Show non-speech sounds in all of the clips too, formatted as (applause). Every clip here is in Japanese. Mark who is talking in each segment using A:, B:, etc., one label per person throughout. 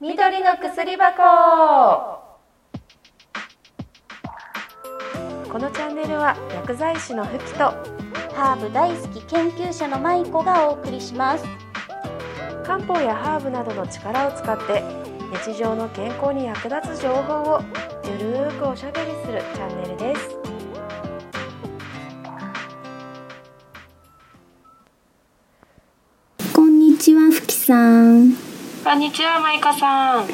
A: 緑の薬箱。このチャンネルは薬剤師のふきと
B: ハーブ大好き研究者の舞子がお送りします。
A: 漢方やハーブなどの力を使って日常の健康に役立つ情報をゆるーくおしゃべりするチャンネルです。
C: こんにちは、ふきさん。
A: こんにちはまいかさん
C: え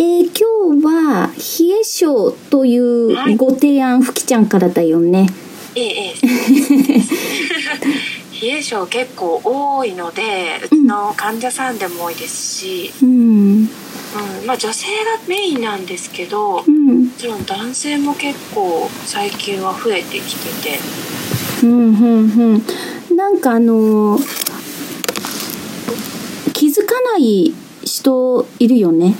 C: ー、今日は、冷え性というご提案、ふきちゃんからだよね。
A: ええええ (laughs) 冷え性結構多いのでうちの患者さんでも多いですし、
C: うん。
A: うんまあ、女性がメインなんですけど
C: うん。
A: もちろん男性も結構最近は増えてきてて
C: うん、うん、うん。なんかあのー気づかない人いるよね。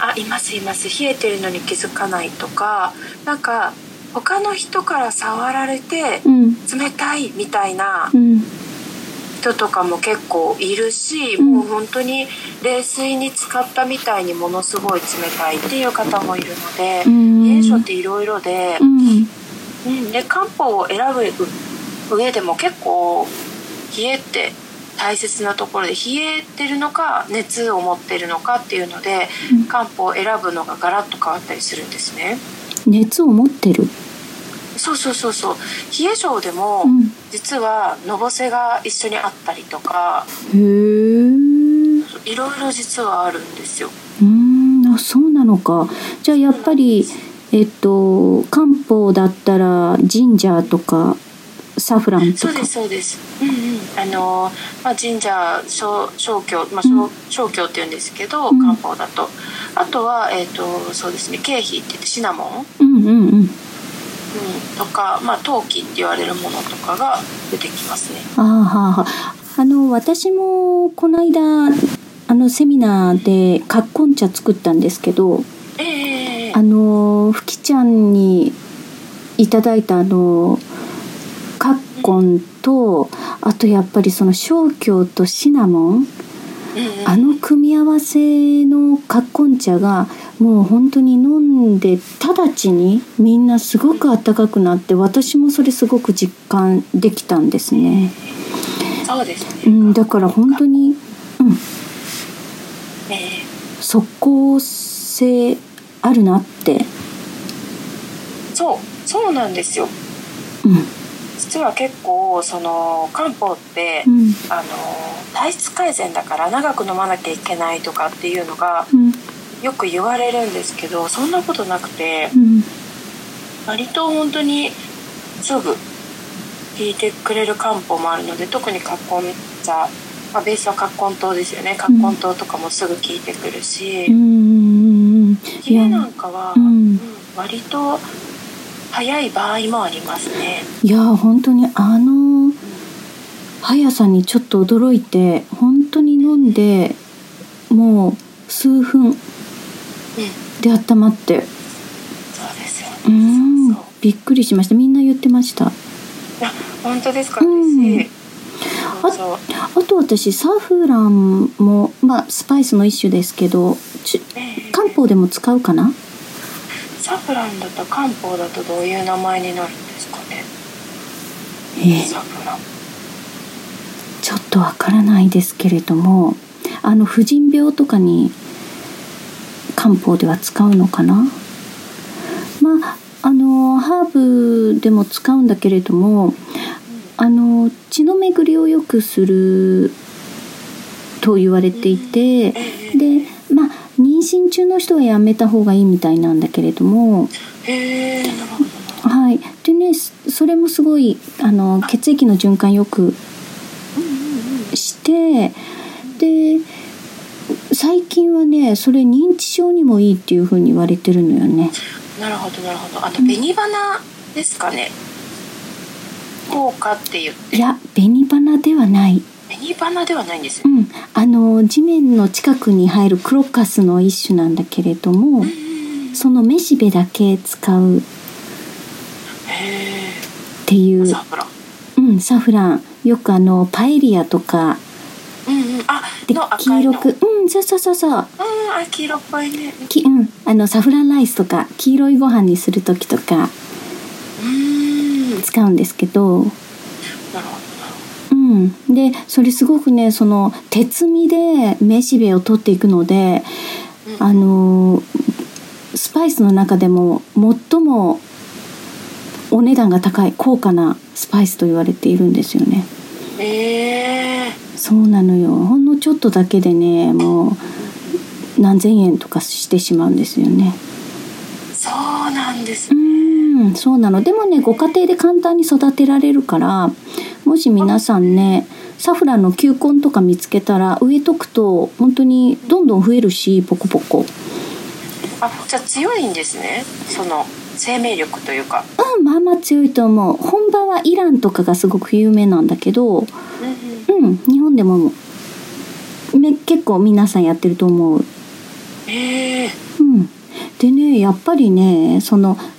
A: あいますいます冷えてるのに気づかないとかなんか他の人から触られて
C: うん。
A: 冷たいみたいな
C: うん。
A: 人とかも結構いるし、
C: うん
A: もう本当に冷水に浸かったみたいにものすごい冷たいっていう方もいるので
C: うん
A: 冷え性っていろいろで
C: う、ん。
A: うん、で漢方を選ぶ上でも結構冷えって大切なところで冷えてるのか熱を持ってるのかっていうので
C: うん
A: 漢方を選ぶのがガラッと変わったりするんですね。
C: 熱を持ってる？
A: そうそうそうそう冷え性でも
C: うん。
A: 実はのぼせが一緒にあったりとか
C: へー。
A: いろいろ実はあるんですよ。
C: うーんあそうなのかじゃあやっぱりえっと漢方だったらジンジャーとかサフランとか。
A: そうですそうです。うんうん。あのまあ神社小小経まあ小小経って言うんですけど、
C: うん。
A: 漢方だと、あとはえっ、とそうですね経費って言ってシナモン、
C: うんうんうん。
A: うん、とかまあ陶器って言われるものとかが出てきますね。
C: あーはーあの私もこの間あのセミナーでカッコン茶作ったんですけど
A: ええええ。
C: あのふきちゃんにいただいたあのコンとあとやっぱりその小経とシナモンあの組み合わせのカッコン茶がもう本当に飲んで直ちにみんなすごく暖かくなって私もそれすごく実感できたんですね。
A: そうですね。
C: うん、だから本当に、うん、
A: ええ
C: 即効性あるなって。
A: そうそうなんですよ。
C: うん
A: 実は結構その漢方って、
C: うん。
A: あの体質改善だから長く飲まなきゃいけないとかっていうのが
C: うん。
A: よく言われるんですけどそんなことなくて
C: うん。
A: 割と本当にすぐ効いてくれる漢方もあるので特に葛根茶、まあ、ベースは葛根湯ですよね。葛根湯とかもすぐ効いてくるし、
C: うん。うん。
A: なんかは、
C: うん。
A: うん割と早い場合もありますね。
C: いや本当にあの速さにちょっと驚いて本当に飲んでもう数分
A: うん、
C: で温まって。
A: そうですよ
C: う
A: ね。うそう。
C: びっくりしました。みんな言ってました。
A: あ本当ですか？
C: うん。
A: 嬉しい。そうそう
C: あと私サフランもまあスパイスの一種ですけど漢方でも使うかな？
A: サフランだと漢方だとどういう名前になるんですかね？
C: ええ
A: サフラン。
C: ちょっとわからないですけれどもあの婦人病とかに漢方では使うのかな？まああのハーブでも使うんだけれどもあの血の巡りを良くすると言われていて
A: ええ
C: でまあ妊娠中の人はやめた方がいいみたいなんだけれども
A: へえ。
C: はいでねそれもすごいあの血液の循環よくしてで最近はねそれ認知症にもいいっていうふうに言われてるのよね。
A: なるほどなるほど。あと紅花ですかね。効果って言って
C: いや紅花ではない、
A: 紅花ではないんですね。
C: うん、あの地面の近くに生えるクロカスの一種なんだけれども
A: うん
C: そのめしべだけ使うっ
A: へ
C: ていう
A: え。サフラン。
C: うん、サフラン。よくあのパエリアとか。
A: うんうん。あ
C: で黄色くうんそうそうそうそう。
A: うんあ黄色っぽいね。
C: きうん。あのサフランライスとか黄色いご飯にする時とか使うんですけど。
A: ほど。
C: うんでそれすごくねその鉄味でめしべを取っていくので
A: うん。
C: あのスパイスの中でも最もお値段が高い高価なスパイスと言われているんですよね。
A: ええ
C: そうなのよ。ほんのちょっとだけでねもう何千円とかしてしまうんですよね。
A: そうなんです
C: う
A: ね
C: んそうなの。でもねご家庭で簡単に育てられるからもし皆さんねサフランの球根とか見つけたら植えとくと本当にどんどん増えるしポコポコ。
A: あじゃあ強いんですね。その生命力というか。
C: うんまあまあ強いと思う。本場はイランとかがすごく有名なんだけど
A: うんうん。
C: うん日本でもめ結構皆さんやってると思う。
A: ええ
C: うん、でねやっぱりねその飲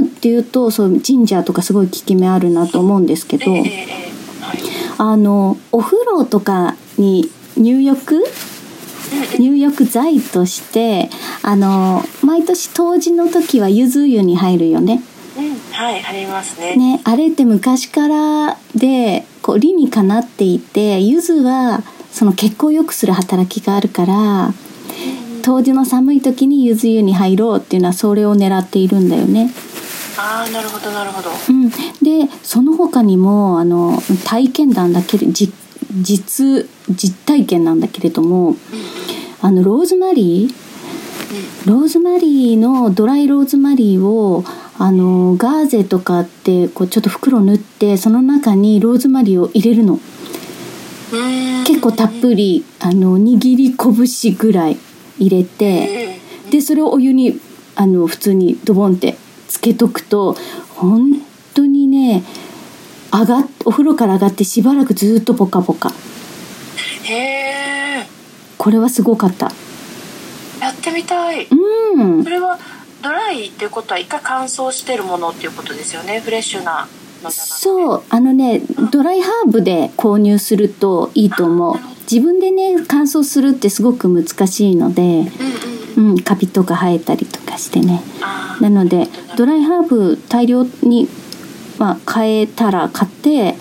C: むっていうとそうジンジャーとかすごい効き目あるなと思うんですけどあのお風呂とかに入浴？入浴剤としてあの毎年冬至の時は柚子湯に入るよね。
A: うんはいありますね。
C: ねあれって昔からでこう理にかなっていて柚子はその血行を良くする働きがあるから冬至の寒い時に柚子湯に入ろうっていうのはそれを狙っているんだよね。
A: ああなるほどなるほど。
C: うん、でその他にもあの体験談だけでじ実実体験なんだけれどもあのローズマリーローズマリーのドライローズマリーをあのガーゼとかってこうちょっと袋縫ってその中にローズマリーを入れるの。
A: うん。
C: 結構たっぷりあの握り拳ぐらい入れて
A: ええ
C: でそれをお湯にあの普通にドボンってつけとくと本当にね上がっお風呂から上がってしばらくずっとポカポカ。
A: へえ
C: これはすごかった。
A: やってみたい。
C: うん。
A: それはドライっていうことは一回乾燥してるものっていうことですよね。フレッシュな
C: そう。あのねドライハーブで購入するといいと思う。自分でね乾燥するってすごく難しいので、
A: うんうん
C: うん、カビとか生えたりとかしてね。なのでドライハーブ大量に、まあ、買えたら買って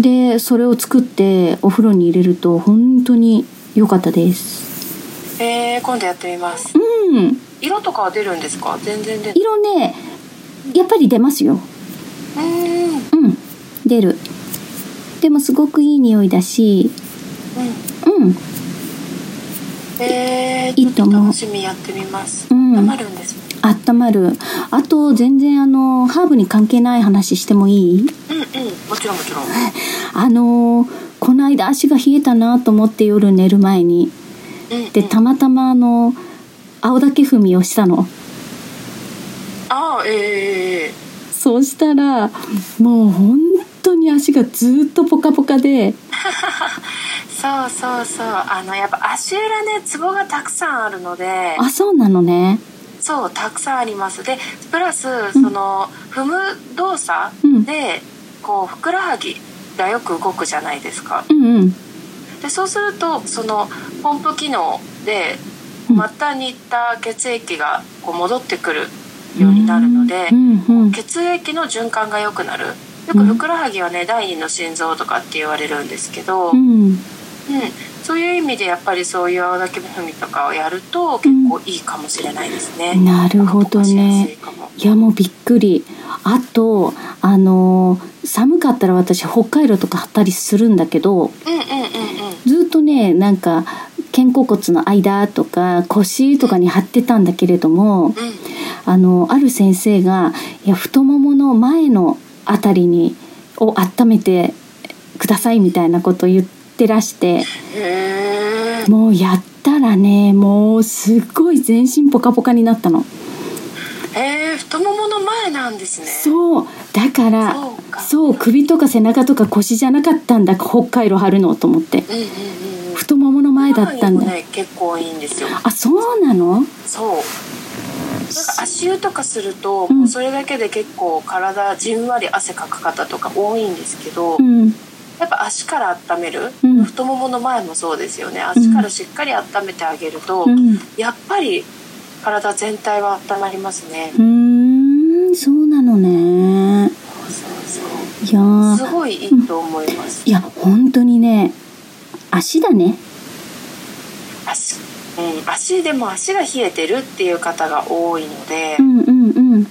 C: でそれを作ってお風呂に入れると本当に良かったです。
A: えー、今度やってみます。
C: うん。
A: 色とかは出るんですか？全然出
C: 色ねやっぱり出ますよ。
A: うんうん。
C: うん。出る。でもすごくいい匂いだしうん
A: えー、
C: いいと思う。
A: 楽しみやってみます。
C: うん。
A: 温まるんですね
C: あったまる。あと全然あのハーブに関係ない話してもいい？
A: うんうん。もちろんもちろん。(laughs)
C: あのこの間足が冷えたなと思って夜寝る前に。
A: うんうん。
C: でたまたまあの青竹踏みをしたの。
A: ああえー、えー。
C: そうしたらもう本当に足がずっとポカポカで (laughs)
A: そうそうそう。あのやっぱ足裏ねツボがたくさんあるので。
C: あそうなのね。
A: そうたくさんあります。でプラスその、踏む動作
C: うん。
A: でこうふくらはぎがよく動くじゃないですか。
C: うんうん。
A: でそうするとそのポンプ機能で
C: うん。
A: 末端に行った血液がこう戻ってくるようになるので
C: う、んうん
A: 血液の循環が良くなるよくふくらはぎはね第二の心臓とかって言われるんですけど、
C: う
A: うん。
C: ん
A: そういう意味でやっぱりそういう青竹踏みとかをやると結構いいかもしれないですね。
C: なるほどね。
A: い
C: やもうびっくり。あとあの寒かったら私北海道とか張ったりするんだけど
A: うんうんうんうん。
C: ずっとねなんか肩甲骨の間とか腰とかに貼ってたんだけれども
A: うん。
C: あのある先生がいや太ももの前のあたりにを温めてくださいみたいなことを言ってらしてもうやったらねもうすっごい全身ポカポカになったの。
A: えー、太ももの前なんですね。
C: そうだから
A: そう
C: 首とか背中とか腰じゃなかったんだ北海道貼るのと思って
A: うんうんうんうん。
C: 太ももの前だったんだ、
A: ね結構いいんですよ。
C: あそうなの？
A: そう。足湯とかすると、
C: うん。
A: もうそれだけで結構体じんわり汗かく方とか多いんですけど、
C: うん。
A: やっぱ足から温める、
C: うん。
A: 太ももの前もそうですよね。足からしっかり温めてあげると、
C: うん。
A: やっぱり体全体は温まりますね。
C: うーんそうなのね。
A: そうそう。
C: いやー。
A: すごいいいと思います。
C: いや本当にね足だね
A: 足でも足が冷えてるっていう方が多いので
C: う、んうんうん。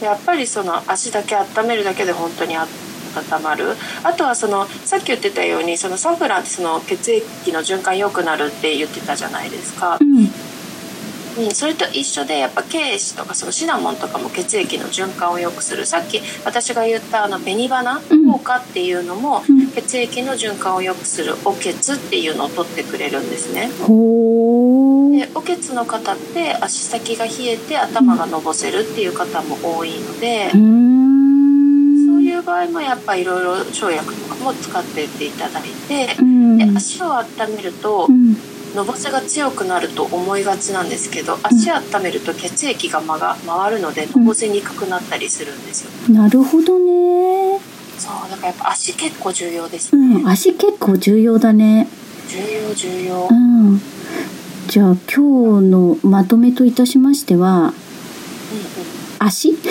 A: やっぱりその足だけ温めるだけで本当に温まる。あとはそのさっき言ってたようにそのサフランってその血液の循環良くなるって言ってたじゃないですか。
C: う、ん。
A: うん、それと一緒でやっぱケイシとかそのシナモンとかも血液の循環を良くする。さっき私が言ったあの紅花
C: うん。
A: 効果っていうのも、
C: うん。
A: 血液の循環を良くするおけつっていうのを取ってくれるんですね。
C: ほー
A: の方って足先が冷えて頭がのぼせるっていう方も多いので、
C: うーん。
A: そういう場合もやっぱいろいろ生薬とかも使ってっていただいて
C: う、ん。
A: で足を温めると
C: うん。
A: のぼせが強くなると思いがちなんですけど足温めると血液が回が回るのでのぼせにくくなったりするんですよ。
C: なるほどね。
A: そうだからやっぱ足結構重要です
C: う
A: ね。
C: ん。足結構重要だね。
A: 重要重要。
C: う
A: うん
C: んじゃあ今日のまとめといたしましては
A: うん
C: 足？(laughs)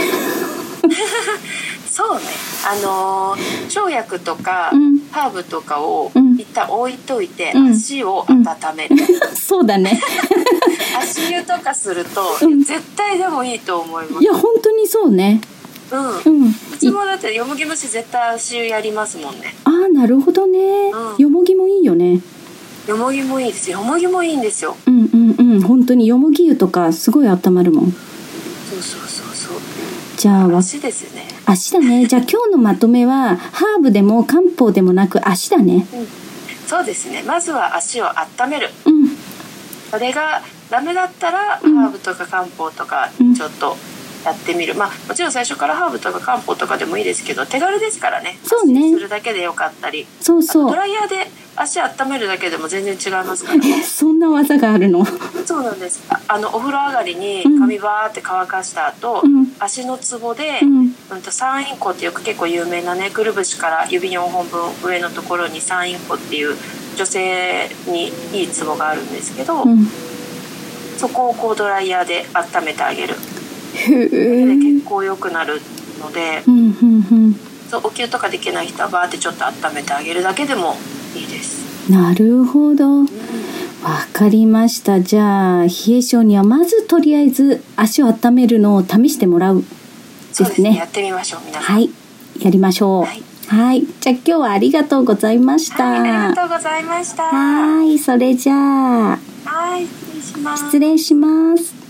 A: そうね。あのー生薬とか、
C: うん。
A: ハーブとかを
C: うん。
A: 一旦置いといて、
C: うん。
A: 足を温める。(laughs)
C: そうだね。(laughs)
A: 足湯とかすると、
C: うん。
A: 絶対でもいいと思いま
C: いや本当にそうね。
A: す。うん。
C: うん。
A: うちもだってよもぎ虫絶対足湯やりますもんね。
C: ああなるほどね、
A: うん。
C: よもぎもいいよね
A: よもぎもいいですよ。よもぎもいいんですよ。
C: うんうんうん。本当によもぎ湯とかすごい温まるもん。
A: そうそうそうそう。
C: じゃあわ
A: 足ですね。
C: 足だね。じゃあ今日のまとめはハーブでも漢方でもなく足だね。
A: そうですね。まずは足を温める。
C: うん。
A: それがダメだったら、
C: うん。
A: ハーブとか漢方とか
C: うん。
A: ちょっとやってみる、まあもちろん最初からハーブとか漢方とかでもいいですけど手軽ですからね。
C: そうね。
A: 足するだけでよかったり。
C: そうそう。
A: ドライヤーで足温めるだけでも全然違いますから
C: え (laughs) そんな技があるの？
A: そうなんです。ああのお風呂上がりに
C: うん。
A: 髪バーって乾かした後、
C: うん。
A: 足のツボで、
C: う
A: うん
C: ん
A: と三陰交ってよく結構有名なねくるぶしから指4本分上のところに三陰交っていう女性にいいツボがあるんですけど、
C: うん。
A: そこをこうドライヤーで温めてあげる。で血行良くなるので
C: うんうんうん。
A: そうお灸とかできない人はバーってちょっと温めてあげるだけでも。
C: なるほど。わかりました。じゃあ冷え性にはまずとりあえず足を温めるのを試してもらう。
A: そうですね。
C: ね
A: やってみましょう皆さん。
C: はい。やりましょう。
A: はい。
C: はい。じゃあ今日はありがとうございました。
A: はい、ありがとうございました。は
C: はい。それじゃあ。
A: い、失礼します。
C: 失礼します